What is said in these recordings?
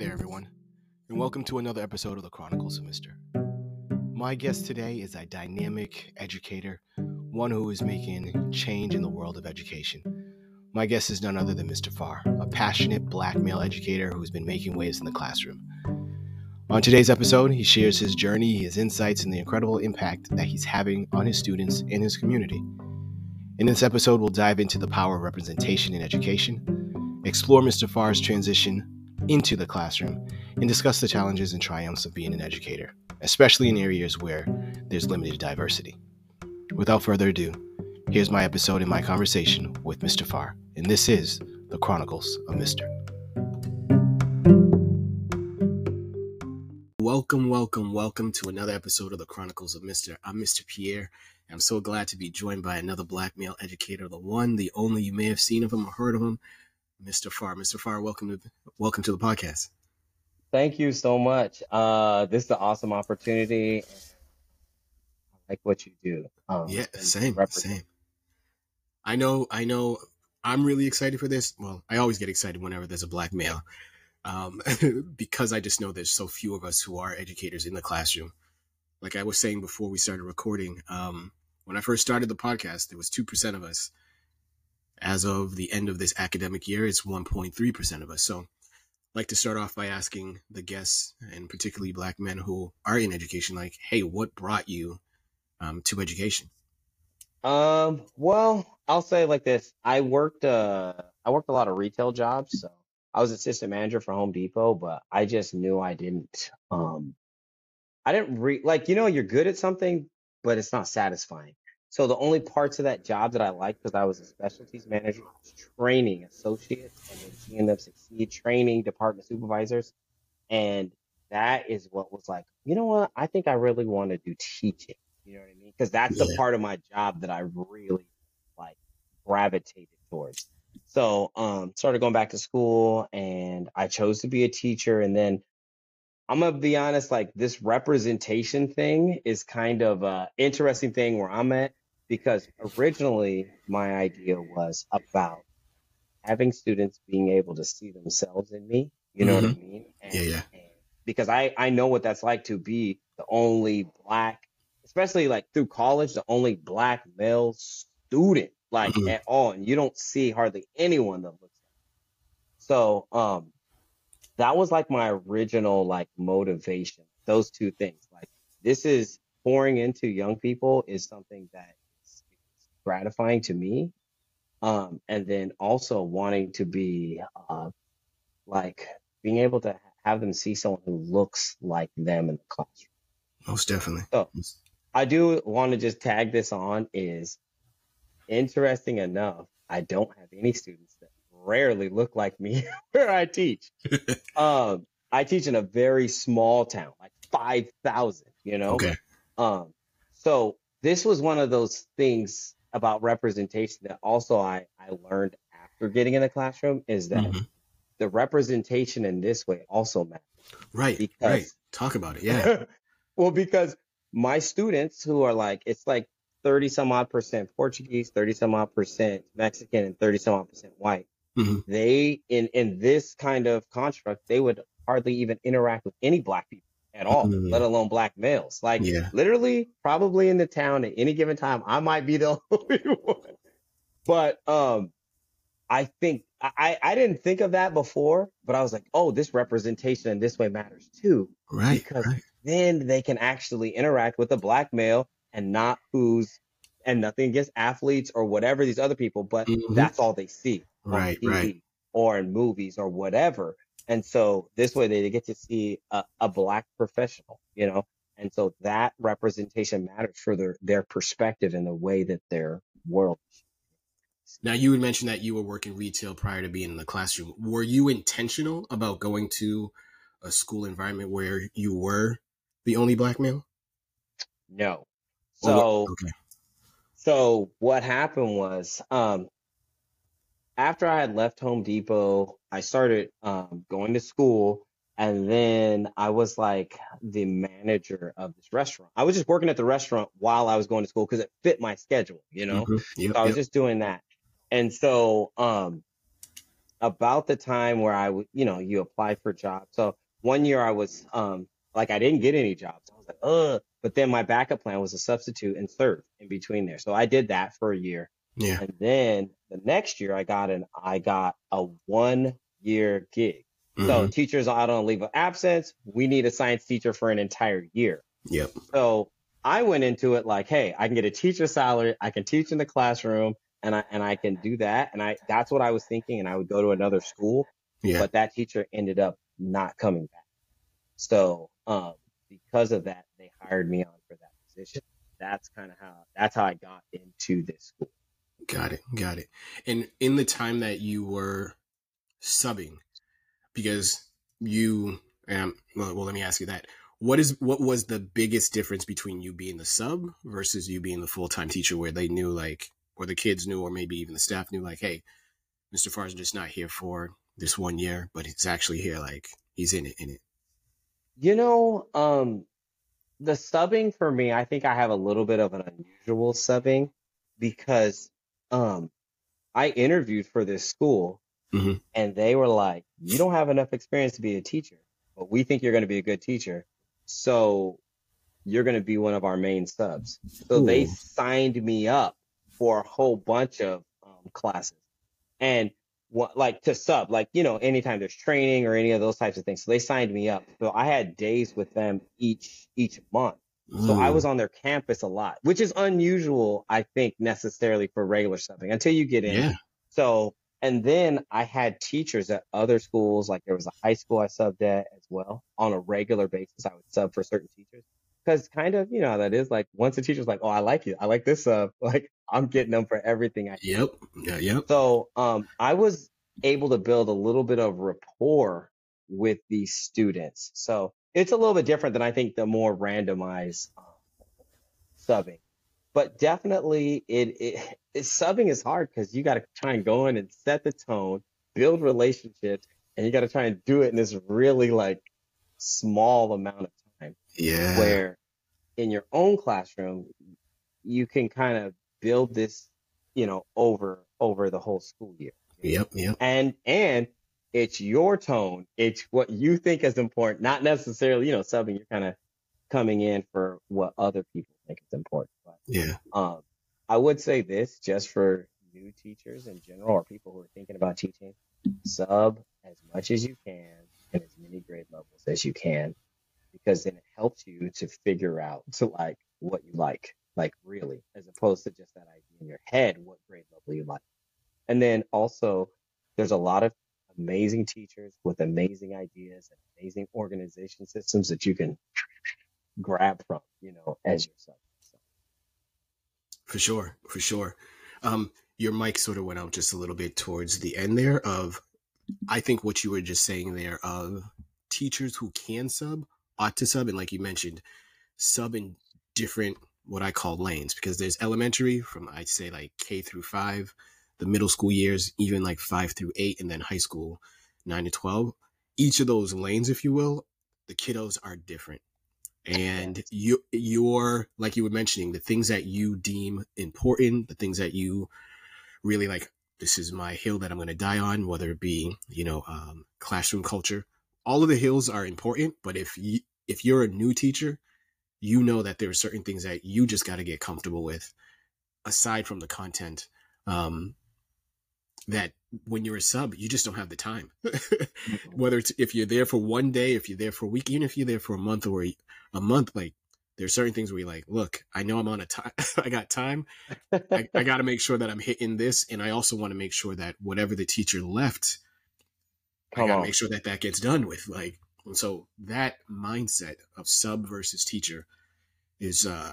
there, everyone, and welcome to another episode of the Chronicles of Mister. My guest today is a dynamic educator, one who is making change in the world of education. My guest is none other than Mr. Farr, a passionate black male educator who's been making waves in the classroom. On today's episode, he shares his journey, his insights, and the incredible impact that he's having on his students and his community. In this episode, we'll dive into the power of representation in education, explore Mr. Farr's transition into the classroom, and discuss the challenges and triumphs of being an educator, especially in areas where there's limited diversity. Without further ado, here's my episode and my conversation with Mr. Farr, and this is the Chronicles of Mr. Welcome, welcome, welcome to another episode of the Chronicles of Mr. I'm Mr. Pierre. I'm so glad to be joined by another black male educator, the one, the only you may have seen of him or heard of him, Mr. Farr. Mr. Farr, welcome to welcome to the podcast. Thank you so much. Uh, this is an awesome opportunity. I like what you do. Um, yeah, same, same. I know, I know. I'm really excited for this. Well, I always get excited whenever there's a black male, um, because I just know there's so few of us who are educators in the classroom. Like I was saying before we started recording, um, when I first started the podcast, there was two percent of us as of the end of this academic year, it's 1.3% of us. So I'd like to start off by asking the guests, and particularly black men who are in education, like, hey, what brought you um, to education? Um, well, I'll say like this. I worked uh I worked a lot of retail jobs, so I was assistant manager for Home Depot, but I just knew I didn't um I didn't re like you know you're good at something, but it's not satisfying. So the only parts of that job that I liked because I was a specialties manager was training associates and then seeing them succeed, training department supervisors. And that is what was like, you know what? I think I really want to do teaching. You know what I mean? Because that's yeah. the part of my job that I really like gravitated towards. So um started going back to school and I chose to be a teacher and then I'm gonna be honest, like this representation thing is kind of a interesting thing where I'm at because originally my idea was about having students being able to see themselves in me. You know mm-hmm. what I mean? And, yeah, yeah. because I I know what that's like to be the only black, especially like through college, the only black male student like mm-hmm. at all, and you don't see hardly anyone that looks like. So um, that was like my original like motivation. Those two things, like this is pouring into young people, is something that gratifying to me. Um, and then also wanting to be uh, like being able to have them see someone who looks like them in the classroom. Most definitely. So I do want to just tag this on is interesting enough. I don't have any students that rarely look like me where I teach. um, I teach in a very small town, like 5,000, you know? Okay. Um, so this was one of those things about representation that also I, I learned after getting in the classroom is that mm-hmm. the representation in this way also matters. Right. Because, right. Talk about it. Yeah. well, because my students who are like, it's like 30 some odd percent Portuguese, 30 some odd percent Mexican, and 30 some odd percent white. Mm-hmm. They, in, in this kind of construct, they would hardly even interact with any black people at all, mm. let alone black males. Like yeah. literally, probably in the town at any given time, I might be the only one. But um, I think I I didn't think of that before, but I was like, oh, this representation in this way matters too, right? Because right. then they can actually interact with a black male and not who's and nothing against athletes or whatever these other people, but mm-hmm. that's all they see right, right. or in movies or whatever. And so this way they get to see a, a black professional, you know, and so that representation matters for their, their perspective and the way that their world. Now you had mentioned that you were working retail prior to being in the classroom. Were you intentional about going to a school environment where you were the only black male? No. So, okay. so what happened was, um, after I had left Home Depot, I started um, going to school, and then I was like the manager of this restaurant. I was just working at the restaurant while I was going to school because it fit my schedule, you know. Mm-hmm. Yep, so I was yep. just doing that, and so um, about the time where I would, you know, you apply for jobs. So one year I was, um, like I didn't get any jobs. I was like, ugh. But then my backup plan was a substitute and serve in between there. So I did that for a year. Yeah. And then the next year I got an, I got a one year gig. So Mhm. teachers out on leave of absence. We need a science teacher for an entire year. Yep. So I went into it like, hey, I can get a teacher salary, I can teach in the classroom, and I and I can do that. And I that's what I was thinking, and I would go to another school, Yeah. but that teacher ended up not coming back. So um, because of that, they hired me on for that position. That's kind of how that's how I got into this school. Got it. Got it. And in the time that you were subbing, because you, um, well, well, let me ask you that. What is what was the biggest difference between you being the sub versus you being the full time teacher, where they knew like, or the kids knew, or maybe even the staff knew, like, hey, Mr. Farr's just not here for this one year, but he's actually here, like he's in it, in it. You know, um, the subbing for me, I think I have a little bit of an unusual subbing because um, I interviewed for this school Mhm. and they were like, you don't have enough experience to be a teacher, but we think you're going to be a good teacher. So you're going to be one of our main subs. So they signed me up for a whole bunch of um, classes and what, like to sub, like, you know, anytime there's training or any of those types of things. So they signed me up. So I had days with them each, each month. So I was on their campus a lot, which is unusual, I think, necessarily for regular subbing until you get in. yeah, So, and then I had teachers at other schools, like there was a high school I subbed at as well on a regular basis. I would sub for certain teachers because kind of, you know, that is like once a teacher's like, oh, I like you. I like this sub. Like I'm getting them for everything I yep, yeah, yep, so um, I was able to build a little bit of rapport with these students. So it's a little bit different than I think the more randomized um, subbing. But definitely, it, it, it subbing is hard because you got to try and go in and set the tone, build relationships, and you got to try and do it in this really like small amount of time. Yeah, where in your own classroom you can kind of build this you know over over the whole school year. Yep, yep, and and it's your tone. It's what you think is important not necessarily you know something you're kind of coming in for what other people think is important but yeah, um i would say this just for new teachers in general or people who are thinking about teaching sub as much as you can in as many grade levels as you can because then it helps you to figure out to like what you like like really as opposed to just that idea in your head what grade level you like. And then also there's a lot of amazing teachers with amazing ideas and amazing organization systems that you can grab from you know as your sub so. for sure, for sure. Um, your mic sort of went out just a little bit towards the end there. Of, I think what you were just saying there of teachers who can sub ought to sub, and like you mentioned, sub in different what I call lanes because there's elementary from I'd say like K through five, the middle school years, even like five through eight, and then high school nine to twelve. Each of those lanes, if you will, the kiddos are different and you you're like you were mentioning the things that you deem important the things that you really like this is my hill that i'm going to die on whether it be you know um, classroom culture all of the hills are important but if you if you're a new teacher you know that there are certain things that you just got to get comfortable with aside from the content um, that when you're a sub you just don't have the time whether it's if you're there for one day, if you're there for a week, even if you're there for a month or a, a month, like there's certain things where you're like, look, I know I'm on a time, I got time. I, I got to make sure that I'm hitting this. And I also want to make sure that whatever the teacher left, I got to make sure that that gets done with. Like, and so that mindset of sub versus teacher is, uh,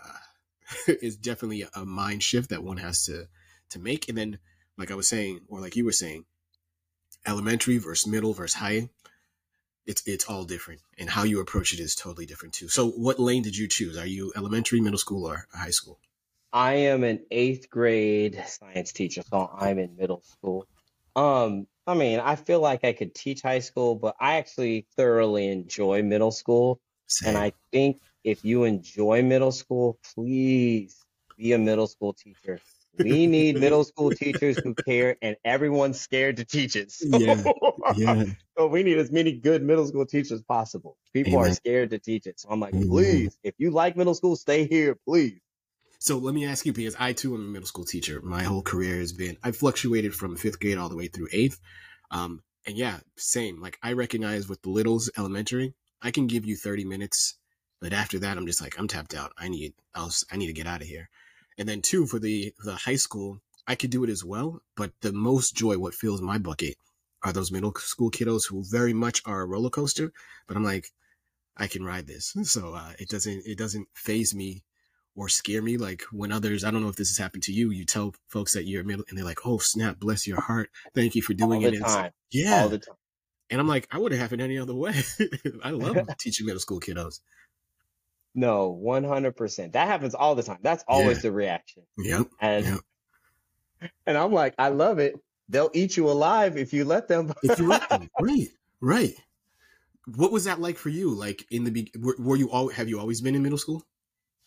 is definitely a mind shift that one has to, to make. And then, like I was saying, or like you were saying, elementary versus middle versus high it's it's all different and how you approach it is totally different too so what lane did you choose are you elementary middle school or high school I am an eighth grade science teacher, so I'm in middle school. Um, I mean, I feel like I could teach high school, but I actually thoroughly enjoy middle school. Same. And I think if you enjoy middle school, please be a middle school teacher We need middle school teachers who care, and everyone's scared to teach it. So, Yeah, yeah. so we need as many good middle school teachers as possible. People are scared to teach it. So I'm like, Amen. please, if you like middle school, stay here, please. So let me ask you, because I too am a middle school teacher. My whole career has been I fluctuated from fifth grade all the way through eighth. Um, and yeah, same. Like I recognize with the littles elementary, I can give you 30 minutes, but after that, I'm just like, I'm tapped out. I need else I need to get out of here. And then two, for the the high school, I could do it as well. But the most joy, what fills my bucket are those middle school kiddos who very much are a roller coaster. But I'm like, I can ride this. So uh, it doesn't it doesn't phase me or scare me like when others i don't know if this has happened to you you tell folks that you're middle and they're like oh snap bless your heart thank you for doing it time. yeah All the time. and i'm like i would have happened any other way i love teaching middle school kiddos No, 100%. That happens all the time. That's always Yeah. the reaction. yep And yep and I'm like, I love it. They'll eat you alive if you let them. if you let them right right what was that like for you like in the be- were, were you all have you always been in middle school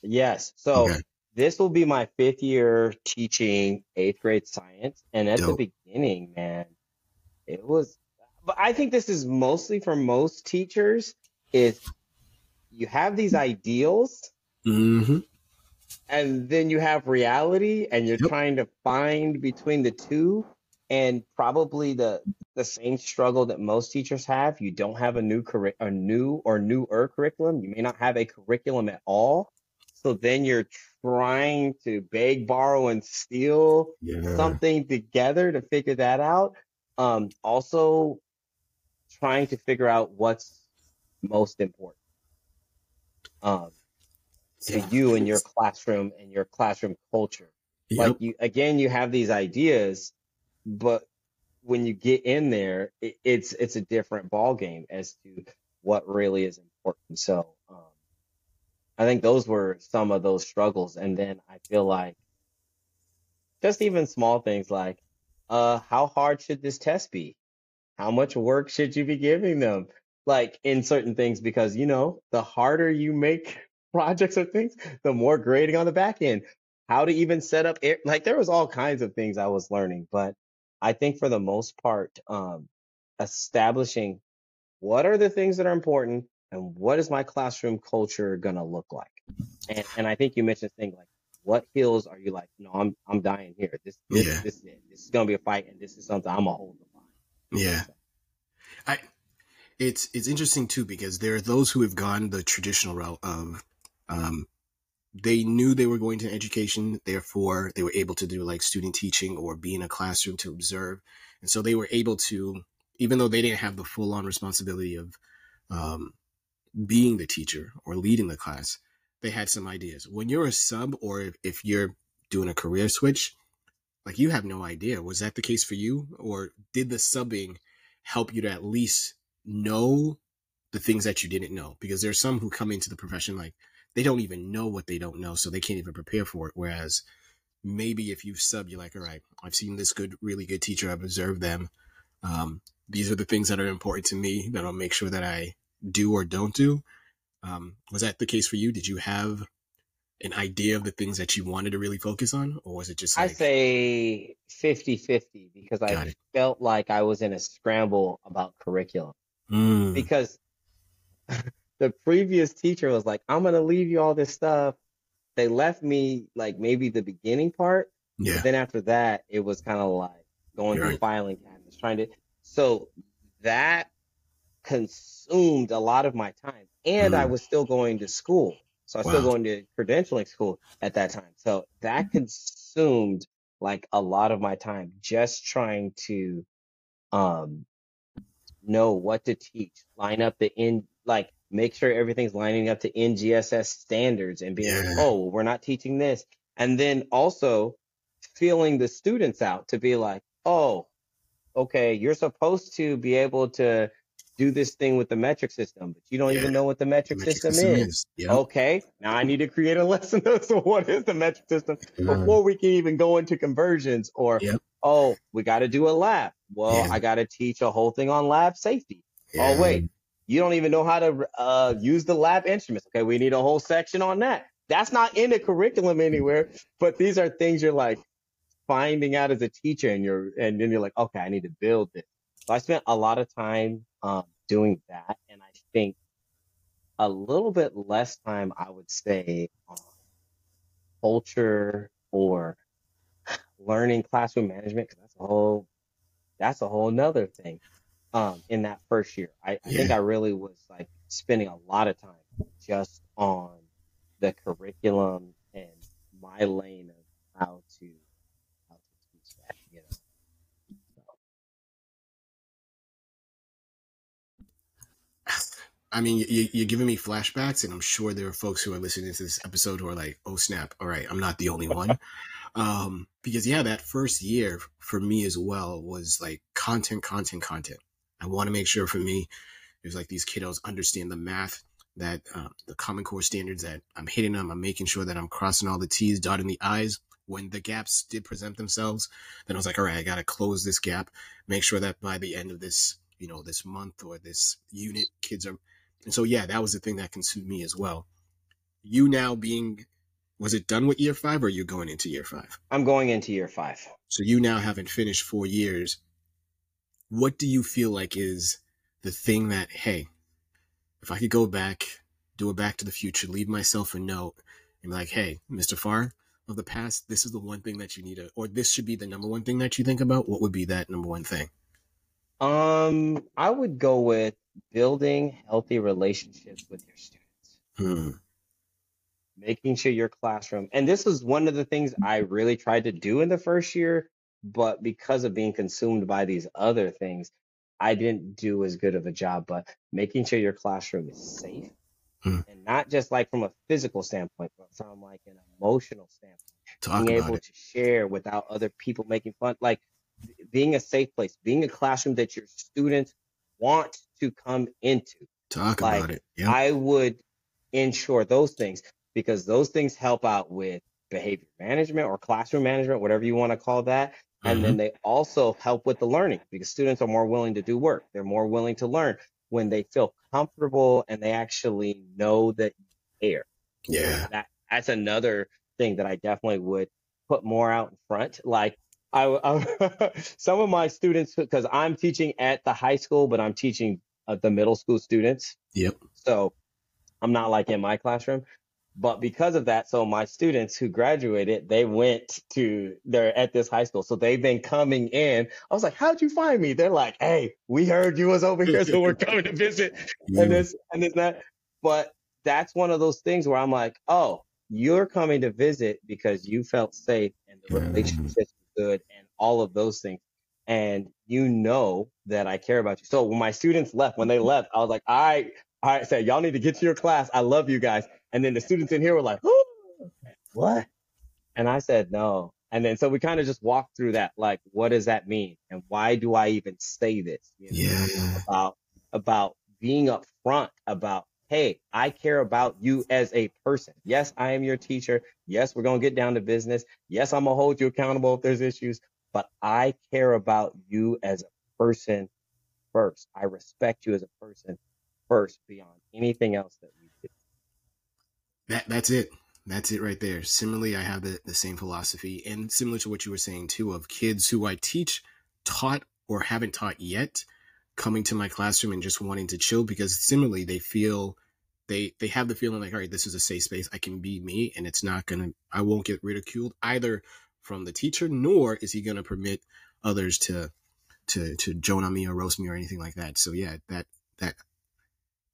Yes. So Okay. this will be my fifth year teaching eighth grade science. And at Dope. the beginning, man, it was, but I think this is mostly for most teachers is you have these ideals mm-hmm. and then you have reality and you're Yep. trying to find between the two and probably the the same struggle that most teachers have. You don't have a new curri- a new or newer curriculum. You may not have a curriculum at all. So then you're trying to beg borrow and steal yeah. something together to figure that out. Um also trying to figure out what's most important um to Yeah. you and your classroom and your classroom culture. Yep. like you again you have these ideas but when you get in there it, it's it's a different ball game as to what really is important. So um i think those were some of those struggles. And then i feel like just even small things like uh how hard should this test be? How much work should you be giving them like in certain things because you know the harder you make projects or things the more grading on the back end how to even set up air, like there was all kinds of things I was learning, but I think for the most part, um, establishing what are the things that are important and what is my classroom culture gonna look like? And and I think you mentioned things like what hills are you like, no, I'm I'm dying here. This this, Yeah. this is it. This is gonna be a fight and this is something I'm gonna hold the line. yeah I it's it's interesting too because there are those who have gone the traditional route of um they knew they were going to education therefore they were able to do like student teaching or be in a classroom to observe. And so they were able to even though they didn't have the full on responsibility of um being the teacher or leading the class they had some ideas. When you're a sub or if, if you're doing a career switch like you have no idea. Was that the case for you? Or did the subbing help you to at least know the things that you didn't know because there's some who come into the profession like they don't even know what they don't know so they can't even prepare for it whereas maybe if you sub you're like all right i've seen this good really good teacher i've observed them um, these are the things that are important to me that i'll make sure that i do or don't do um, was that the case for you did you have an idea of the things that you wanted to really focus on or was it just I say 50-50 because I it. felt like I was in a scramble about curriculum. Mm, because the previous teacher was like, I'm gonna leave you all this stuff. They left me like maybe the beginning part, yeah but then after that, it was kind of like going You're through right. filing cabinets, trying to. So that consumed a lot of my time, and I Mm. was still going to school, so I was still going to credentialing school at that time. So that consumed like a lot of my time just trying to um know what to teach, line up the in like make sure everything's lining up to NGSS standards and being like, Yeah. oh, we're not teaching this. And then also feeling the students out to be like, oh, okay, you're supposed to be able to do this thing with the metric system, but you don't Yeah. even know what the metric, metric system, system is. is. Yep. Okay, now I need to create a lesson as to what is the metric system before we can even go into conversions or Yep. oh we got to do a lab well Yeah. i got to teach a whole thing on lab safety Yeah. oh wait you don't even know how to uh, use the lab instruments okay we need a whole section on that that's not in the curriculum anywhere but these are things you're like finding out as a teacher and you're and then you're like, okay, I need to build this. So I spent a lot of time um, doing that, and I think a little bit less time, I would say, on culture or learning classroom management because that's a whole that's a whole nother thing. Um, in that first year, I, I think I really was like spending a lot of time just on the curriculum and my lane of how to how to teach that. You know, so, I mean, you, you're giving me flashbacks, and I'm sure there are folks who are listening to this episode who are like, "Oh snap! All right, I'm not the only one." um, because yeah, that first year for me as well was like content, content, content. I want to make sure for me, it was like these kiddos understand the math, that um, the Common Core standards that I'm hitting them. I'm making sure that I'm crossing all the T's, dotting the I's. When the gaps did present themselves, then I was like, all right, I got to close this gap. Make sure that by the end of this, you know, this month or this unit, kids are. And so, yeah, that was the thing that consumed me as well. You now being, was it done with year five or are you going into year five? I'm going into year five. So you now haven't finished four years. What do you feel like is the thing that, hey, if I could go back, do a back to the future, leave myself a note and be like, hey, Mr. Farr of the past, this is the one thing that you need to, or this should be the number one thing that you think about. What would be that number one thing? Um, I would go with building healthy relationships with your students. Hmm. Making sure your classroom and this was one of the things i really tried to do in the first year but because of being consumed by these other things i didn't do as good of a job but making sure your classroom is safe Hmm. and not just like from a physical standpoint but from like an emotional standpoint Talk being able it. to share without other people making fun like being a safe place being a classroom that your students want to come into Talk like, about it. Yeah. I would ensure those things because those things help out with behavior management or classroom management, whatever you want to call that. And Mm-hmm. then they also help with the learning because students are more willing to do work. They're more willing to learn when they feel comfortable and they actually know that you care. yeah. That that's another thing that I definitely would put more out in front. Like I, I some of my students because I'm teaching at the high school, but I'm teaching uh, the middle school students. Yep. So I'm not like in my classroom. But because of that, so my students who graduated, they went to they're at this high school. So they've been coming in. I was like, How'd you find me? They're like, Hey, we heard you was over here, so we're coming to visit Yeah. and this and this and that. But that's one of those things where I'm like, oh, you're coming to visit because you felt safe and the Yeah. relationships were good and all of those things. And you know that I care about you. So when my students left, when they left, I was like, all right, all right, said, y'all need to get to your class. I love you guys. And then the students in here were like, "Ooh, what? And I said, no. And then so we kind of just walked through that, like, what does that mean? And why do I even say this? You know? Yeah. about about being upfront about hey i care about you as a person yes i am your teacher yes we're going to get down to business yes i'm going to hold you accountable if there's issues but i care about you as a person first i respect you as a person first beyond anything else that That that's it. That's it right there. Similarly, I have the, the same philosophy, and similar to what you were saying too, of kids who I teach, taught or haven't taught yet, coming to my classroom and just wanting to chill because similarly they feel they they have the feeling like, all right, this is a safe space. I can be me, and it's not gonna. I won't get ridiculed either from the teacher, nor is he gonna permit others to to to joan on me or roast me or anything like that. So yeah, that that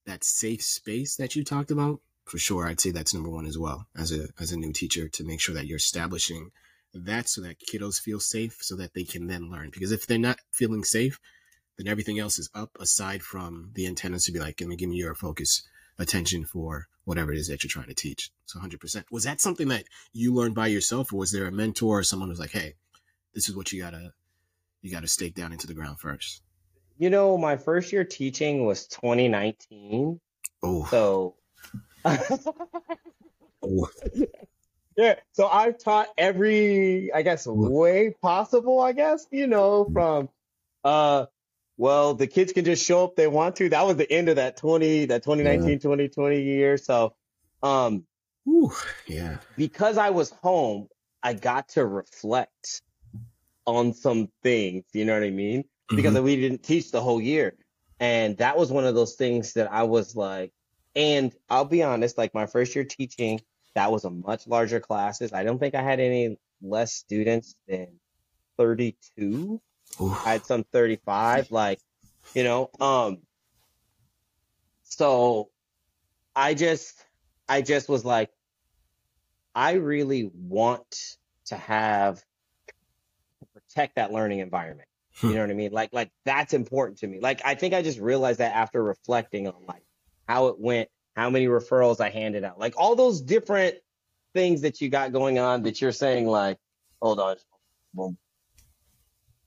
that safe space that you talked about for sure i'd say that's number one as well as a as a new teacher to make sure that you're establishing that so that kiddos feel safe so that they can then learn. Because if they're not feeling safe then everything else is up aside from the antennas to be like give me give me your focus attention for whatever it is that you're trying to teach. So 100% was that something that you learned by yourself or was there a mentor or someone who's like hey this is what you gotta you gotta stake down into the ground first you know my first year teaching was 2019 oh, so Yeah, so I've taught every, I guess, way possible, I guess, you know, from, uh, well, the kids can just show up they want to. That was the end of that 20, that 2019, 2020 year. So, um, Ooh, yeah because I was home, I got to reflect on some things, you know what I mean? Because hmm we didn't teach the whole year. And that was one of those things that I was like, and I'll be honest, like my first year teaching, that was a much larger classes. I don't think I had any less students than 32. I had some 35, like, you know, um, so I just, I just was like, I really want to have protect that learning environment. You Hmm. know what I mean? Like, like that's important to me. Like, I think I just realized that after reflecting on like how it went, how many referrals I handed out, like all those different things that you got going on that you're saying like, hold on. Boom.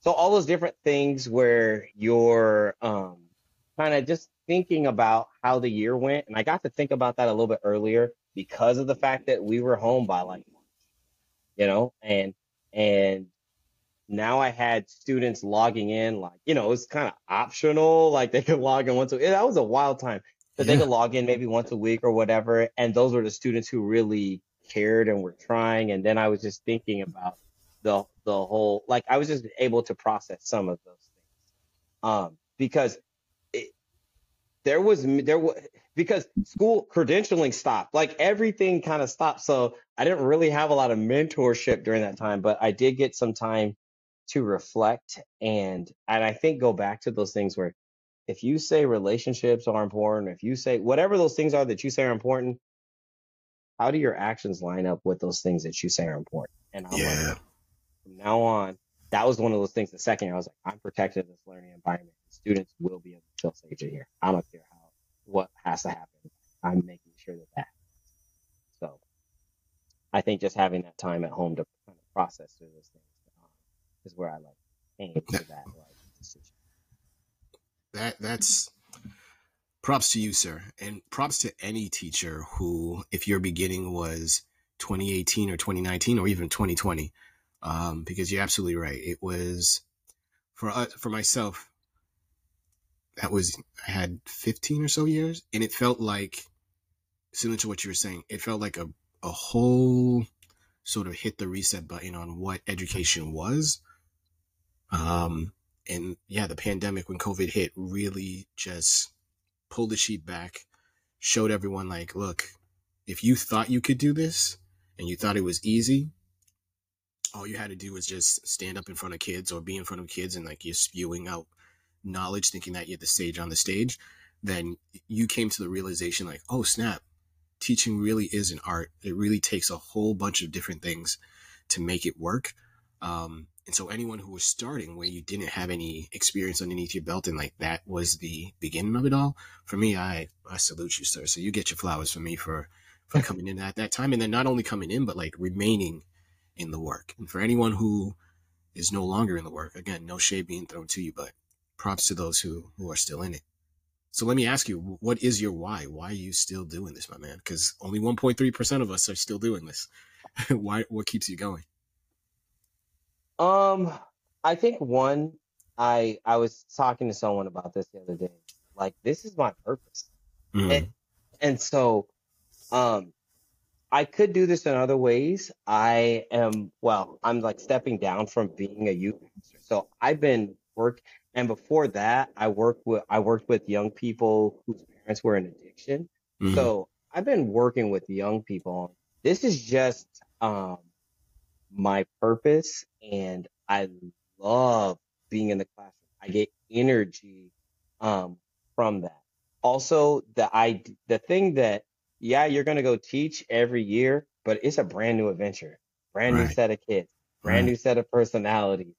So all those different things where you're, um, kind of just thinking about how the year went. And I got to think about that a little bit earlier because of the fact that we were home by like, you know, and, and now I had students logging in, like, you know, it was kind of optional. Like they could log in once a That was a wild time that they could log in maybe once a week or whatever. And those were the students who really cared and were trying. And then I was just thinking about the, the whole, like, I was just able to process some of those things. Um, because it, there was, there was, because school credentialing stopped, like everything kind of stopped. So I didn't really have a lot of mentorship during that time, but I did get some time to reflect and and I think go back to those things where if you say relationships are important, if you say whatever those things are that you say are important, how do your actions line up with those things that you say are important? And I'm like, Yeah. look, from now on, that was one of those things. The second year, I was like, I'm protected in this learning environment. Students will be able to feel safe in here. I don't care how what has to happen. I'm making sure that that. So I think just having that time at home to kind of process through those things um, is where I like came to that like. That that's props to you, sir, and props to any teacher who, if your beginning was 2018 or 2019 or even 2020, um, because you're absolutely right. It was for uh, for myself. That was I had 15 or so years, and it felt like similar to what you were saying. It felt like a a whole sort of hit the reset button on what education was. Um, and yeah, the pandemic when COVID hit really just pulled the sheet back, showed everyone like, look, if you thought you could do this and you thought it was easy, all you had to do was just stand up in front of kids or be in front of kids and like you're spewing out knowledge, thinking that you're the stage on the stage. Then you came to the realization like, oh snap, teaching really is an art. It really takes a whole bunch of different things to make it work. Um, and so anyone who was starting where you didn't have any experience underneath your belt and like that was the beginning of it all, for me, I, I salute you, sir. So you get your flowers for me for, for coming in at that time. And then not only coming in, but like remaining in the work. And for anyone who is no longer in the work, again, no shade being thrown to you, but props to those who, who are still in it. So let me ask you, what is your why? Why are you still doing this, my man? Because only 1.3% of us are still doing this. why? What keeps you going? Um, I think one, I I was talking to someone about this the other day. Like this is my purpose, and Mm, and so um I could do this in other ways. I am, well, I'm like stepping down from being a youth pastor. So I've been work, and before that, I worked with, I worked with young people whose parents were in addiction. mm, So I've been working with young people. This is just, um, my purpose and I love being in the classroom. I get energy, um, from that. Also, the I, the thing that yeah, you're going to go teach every year, but it's a brand new adventure, brand new set of kids, brand right. new set of personalities.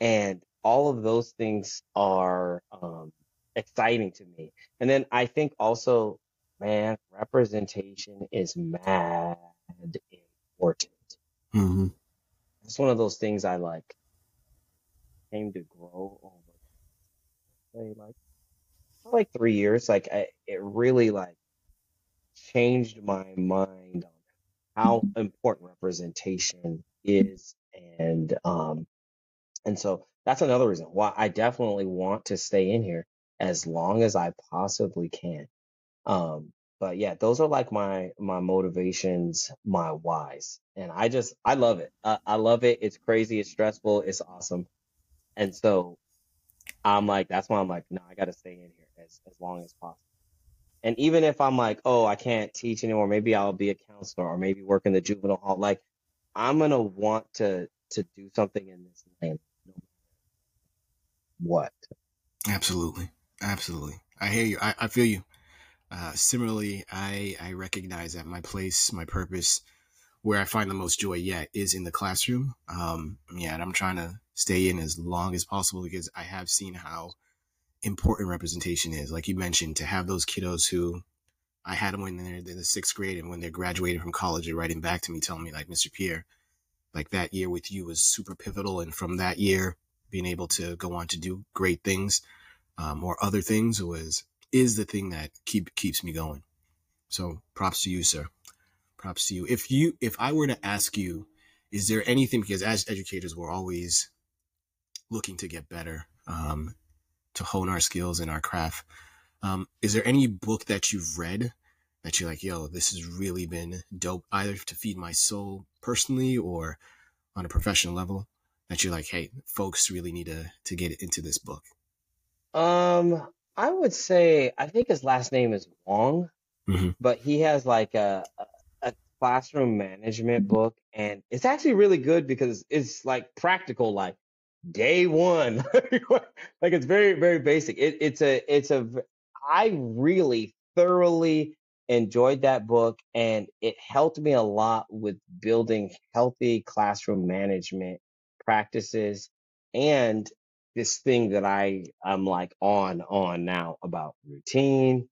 And all of those things are, um, exciting to me. And then I think also, man, representation is mad important. hmm It's one of those things I like came to grow over, say like, like three years. Like I, it really like changed my mind on how important representation is and um and so that's another reason why I definitely want to stay in here as long as I possibly can. Um but yeah, those are like my my motivations, my whys, and I just I love it. I, I love it. It's crazy. It's stressful. It's awesome, and so I'm like, that's why I'm like, no, I got to stay in here as as long as possible. And even if I'm like, oh, I can't teach anymore, maybe I'll be a counselor or maybe work in the juvenile hall. Like, I'm gonna want to to do something in this lane, what. Absolutely, absolutely. I hear you. I, I feel you. Uh, similarly, I I recognize that my place, my purpose, where I find the most joy yet is in the classroom. Um, yeah, and I'm trying to stay in as long as possible because I have seen how important representation is. Like you mentioned, to have those kiddos who I had them when they're in the sixth grade and when they're graduating from college, they're writing back to me telling me like, Mr. Pierre, like that year with you was super pivotal. And from that year, being able to go on to do great things um, or other things was is the thing that keep keeps me going. So props to you, sir. Props to you. If you if I were to ask you, is there anything because as educators we're always looking to get better, um, to hone our skills and our craft. Um, is there any book that you've read that you're like, yo, this has really been dope, either to feed my soul personally or on a professional level? That you're like, hey, folks really need to to get into this book. Um, I would say I think his last name is Wong, hmm but he has like a a a classroom management book, and it's actually really good because it's like practical, like day one, like it's very very basic. It, it's a it's a I really thoroughly enjoyed that book, and it helped me a lot with building healthy classroom management practices and this thing that I I'm like on on now about routine,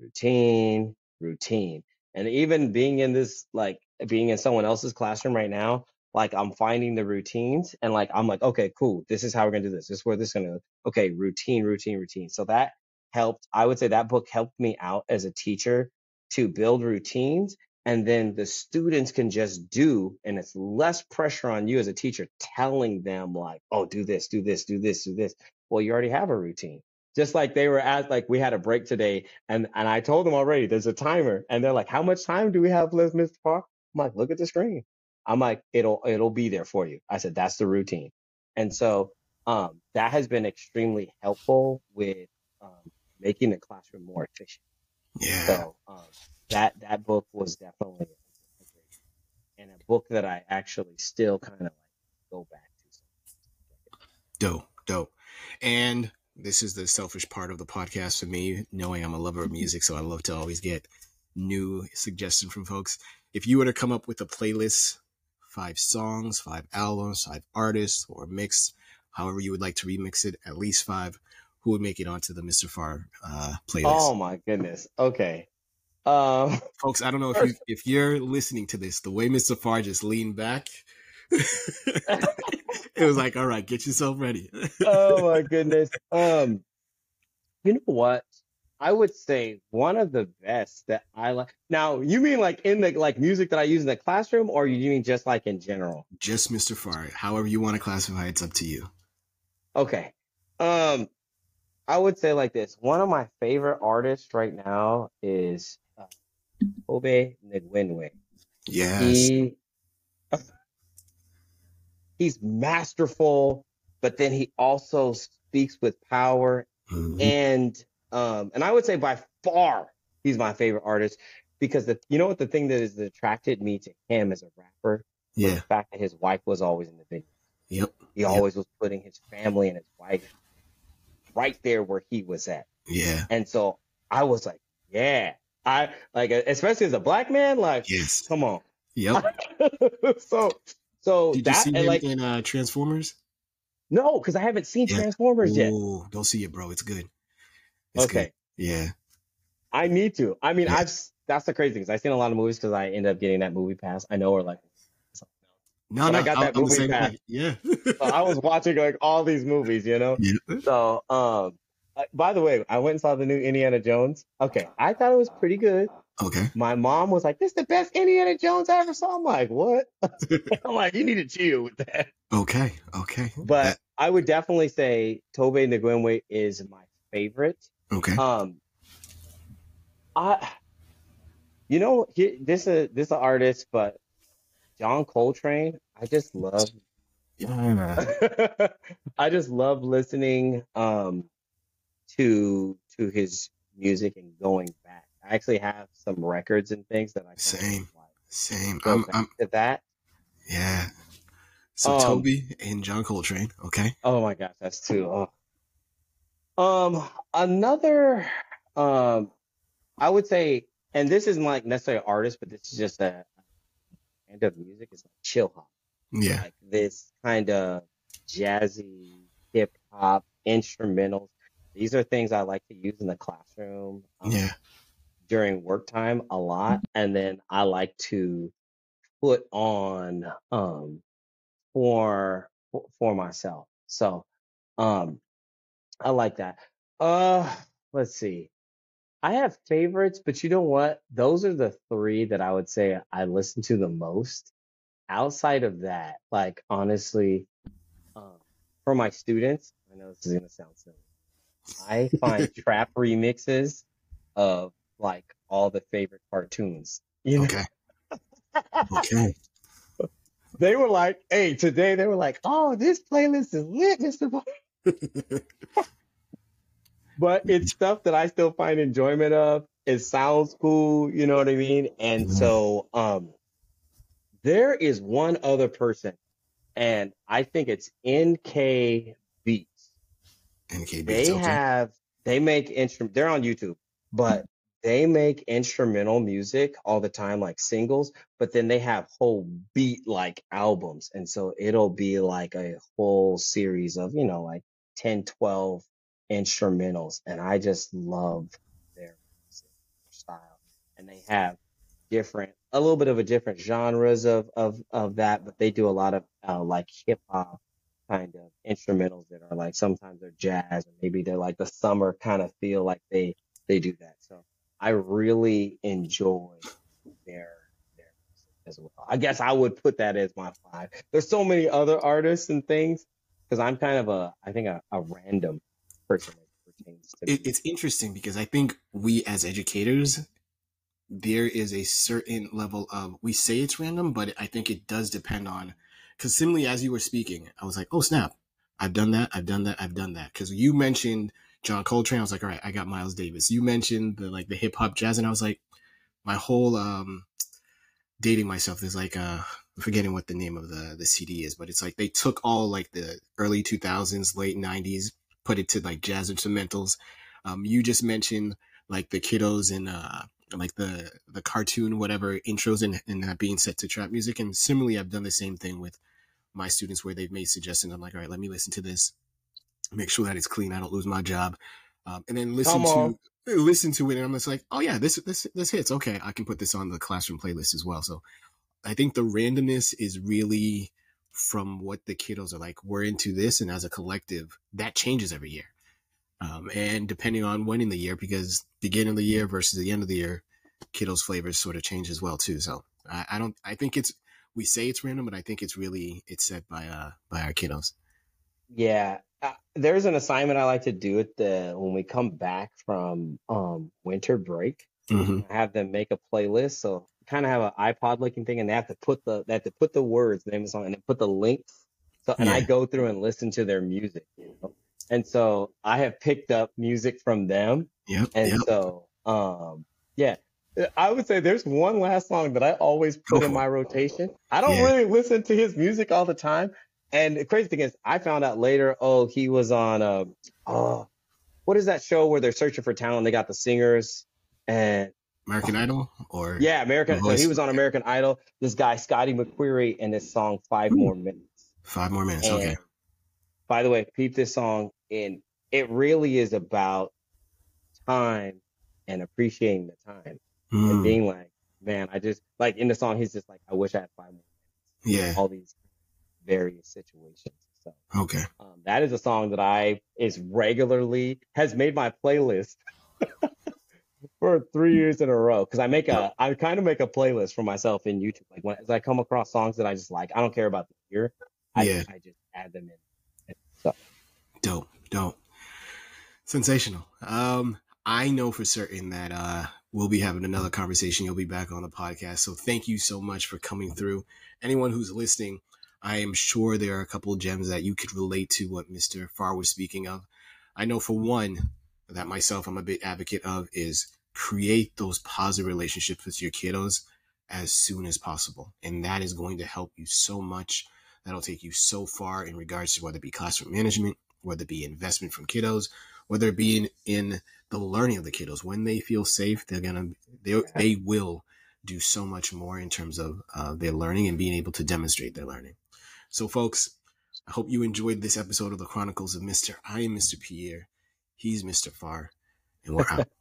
routine, routine. And even being in this like being in someone else's classroom right now, like I'm finding the routines and like I'm like, okay, cool. This is how we're gonna do this. This is where this is gonna okay, routine, routine, routine. So that helped. I would say that book helped me out as a teacher to build routines and then the students can just do and it's less pressure on you as a teacher telling them like oh do this do this do this do this. Well you already have a routine. Just like they were at like we had a break today and and i told them already there's a timer. And they're like how much time do we have left mr park? I'm like look at the screen. I'm like it'll it'll be there for you. I said that's the routine. And so um that has been extremely helpful with um, making the classroom more efficient. Yeah. so um, that that book was definitely a great and a book that I actually still kind of like go back to. Dope, dope. And this is the selfish part of the podcast for me, knowing I'm a lover of music, so I love to always get new suggestions from folks. If you were to come up with a playlist, five songs, five albums, five artists, or mix, however you would like to remix it, at least five, who would make it onto the Mr. Farr uh, playlist? Oh my goodness. Okay. Um. Folks, I don't know if you if you're listening to this, the way Mr. Farr just leaned back, it was like, all right, get yourself ready. oh my goodness. Um. You know what? I would say one of the best that I like. Now, you mean like in the like music that I use in the classroom, or you mean just like in general? just Mr. Farr, however you want to classify, it's up to you. Okay. Um. I would say like this. One of my favorite artists right now is Obe Nwigwe. Yes. He he's masterful, but then he also speaks with power Mhm. and um and I would say by far he's my favorite artist because the you know what the thing that has attracted me to him as a rapper Yeah. the fact that his wife was always in the video. Yep. He Yep. always was putting his family and his wife right there where he was at. Yeah. And so I was like, yeah. I like especially as a black man, like Yes. come on. Yep. so so Did you see him like in uh, Transformers? no, because I haven't seen Yeah. Transformers yet. Ooh, go see it, bro. It's good. It's Okay. good. Yeah. I need to. I mean, Yeah. I've that's the crazy thing. 'cause I've seen a lot of movies because I end up getting that movie pass. I know, or like, No, But no, I got that I'm movie pass. way. Yeah. so I was watching like all these movies, you know. yeah. So, um, by the way, I went and saw the new Indiana Jones. Okay, I thought it was pretty good. Okay. My mom was like, "This is the best Indiana Jones I ever saw." I'm like, "What?" I'm like, "You need to chill with that." Okay. Okay. But That- I would definitely say Tobe Nwigwe is my favorite. okay. Um, I You know, he, this is this is an artist, but John Coltrane. I just love. Yeah. I just love listening um to to his music and going back. I actually have some records and things that I Same. like Same. go I'm. I'm. to that. Yeah. So Um, Tobe and John Coltrane. Okay. oh my gosh, that's two. Oh. Um, another, um, I would say, and this isn't like necessarily artist, but this is just a kind of music. It's like chill hop, Yeah. like this kind of jazzy hip hop instrumentals. These are things I like to use in the classroom um, Yeah. during work time a lot, and then I like to put on um for for myself. So, um, I like that. Uh, let's see. I have favorites, but you know what? Those are the three that I would say I listen to the most. Outside of that, like honestly, um, for my students, I know this is gonna sound silly. I find trap remixes of like all the favorite cartoons. You know, Okay. Okay. they were like, "Hey, today they were like, oh, this playlist is lit, Mr. Bo-" but it's stuff that I still find enjoyment of. It sounds cool, you know what I mean? And Mhm. so um there is one other person and I think it's NK Beats. NK Beats. They Okay. have they make instrument they're on YouTube, but they make instrumental music all the time, like singles, but then they have whole beat like albums. And so it'll be like a whole series of, you know, like 10, 12 instrumentals. And I just love their music, their style. And they have different, a little bit of a different genres of, of, of that, but they do a lot of uh, like hip hop kind of instrumentals that are like sometimes they're jazz or maybe they're like the summer kind of feel like they they do that. So I really enjoy their their music as well. I guess I would put that as my five. There's so many other artists and things because I'm kind of a I think a, a random person as it pertains to It, it's interesting because I think we as educators, there is a certain level of we say it's random, but I think it does depend on because similarly as you were speaking, I was like, oh snap, I've done that, I've done that, I've done that. Because you mentioned John Coltrane, I was like, all right, I got Miles Davis. You mentioned the like the hip hop jazz, and I was like, my whole um dating myself is like uh I'm forgetting what the name of the the CD is, but it's like they took all like the early 2000s, late 90s, put it to like jazz instrumentals. Um, you just mentioned like the kiddos and uh like the the cartoon whatever intros and and that being set to trap music. And similarly, I've done the same thing with my students where they've made suggestions. I'm like, all right, let me listen to this, make sure that it's clean, I don't lose my job, um, and then listen to listen to it, and I'm just like, oh yeah, this this this hits. Okay, I can put this on the classroom playlist as well. So I think the randomness is really from what the kiddos are like. We're into this, and as a collective, that changes every year. Um, and depending on when in the year, because beginning of the year versus the end of the year, kiddos' flavors sort of change as well too. So I, I don't. I think it's we say it's random, but I think it's really it's set by uh by our kiddos. Yeah, uh, there's an assignment I like to do at the when we come back from um winter break. hmm have them make a playlist. So kind of have an iPod looking thing, and they have to put the they have to put the words, the name of the song, and then put the links. So and I go through and listen to their music. You know? And so I have picked up music from them, Yep. and Yep. so um yeah. I would say there's one last song that I always put in my rotation. I don't Yeah. really listen to his music all the time. And the crazy thing is, I found out later, oh, he was on, uh, oh, what is that show where they're searching for talent? They got the singers and American Idol or yeah, American. So he was on American Idol. This guy, Scotty McCreery, and this song Five Ooh. More Minutes. five more minutes. And Okay. by the way, peep this song, and it really is about time and appreciating the time and Mm, being like, man, I just like in the song, he's just like, I wish I had five more yeah. all these various situations. So Okay. um, that is a song that I is regularly has made my playlist for three years in a row because I make a I kind of make a playlist for myself in YouTube. Like when as I come across songs that I just like, I don't care about the year. I Yeah. I just add them in. So Dope, dope. Sensational. Um, I know for certain that uh we'll be having another conversation. You'll be back on the podcast. So thank you so much for coming through. Anyone who's listening, I am sure there are a couple gems that you could relate to what Mr. Farr was speaking of. I know for one that myself I'm a big advocate of is create those positive relationships with your kiddos as soon as possible. And that is going to help you so much. That'll take you so far in regards to whether it be classroom management, whether it be investment from kiddos, whether it be in, in the learning of the kiddos. When they feel safe, they're gonna they they will do so much more in terms of uh, their learning and being able to demonstrate their learning. So, folks, I hope you enjoyed this episode of the Chronicles of Mister. I am Mister Pierre. He's Mister Farr, and we're out.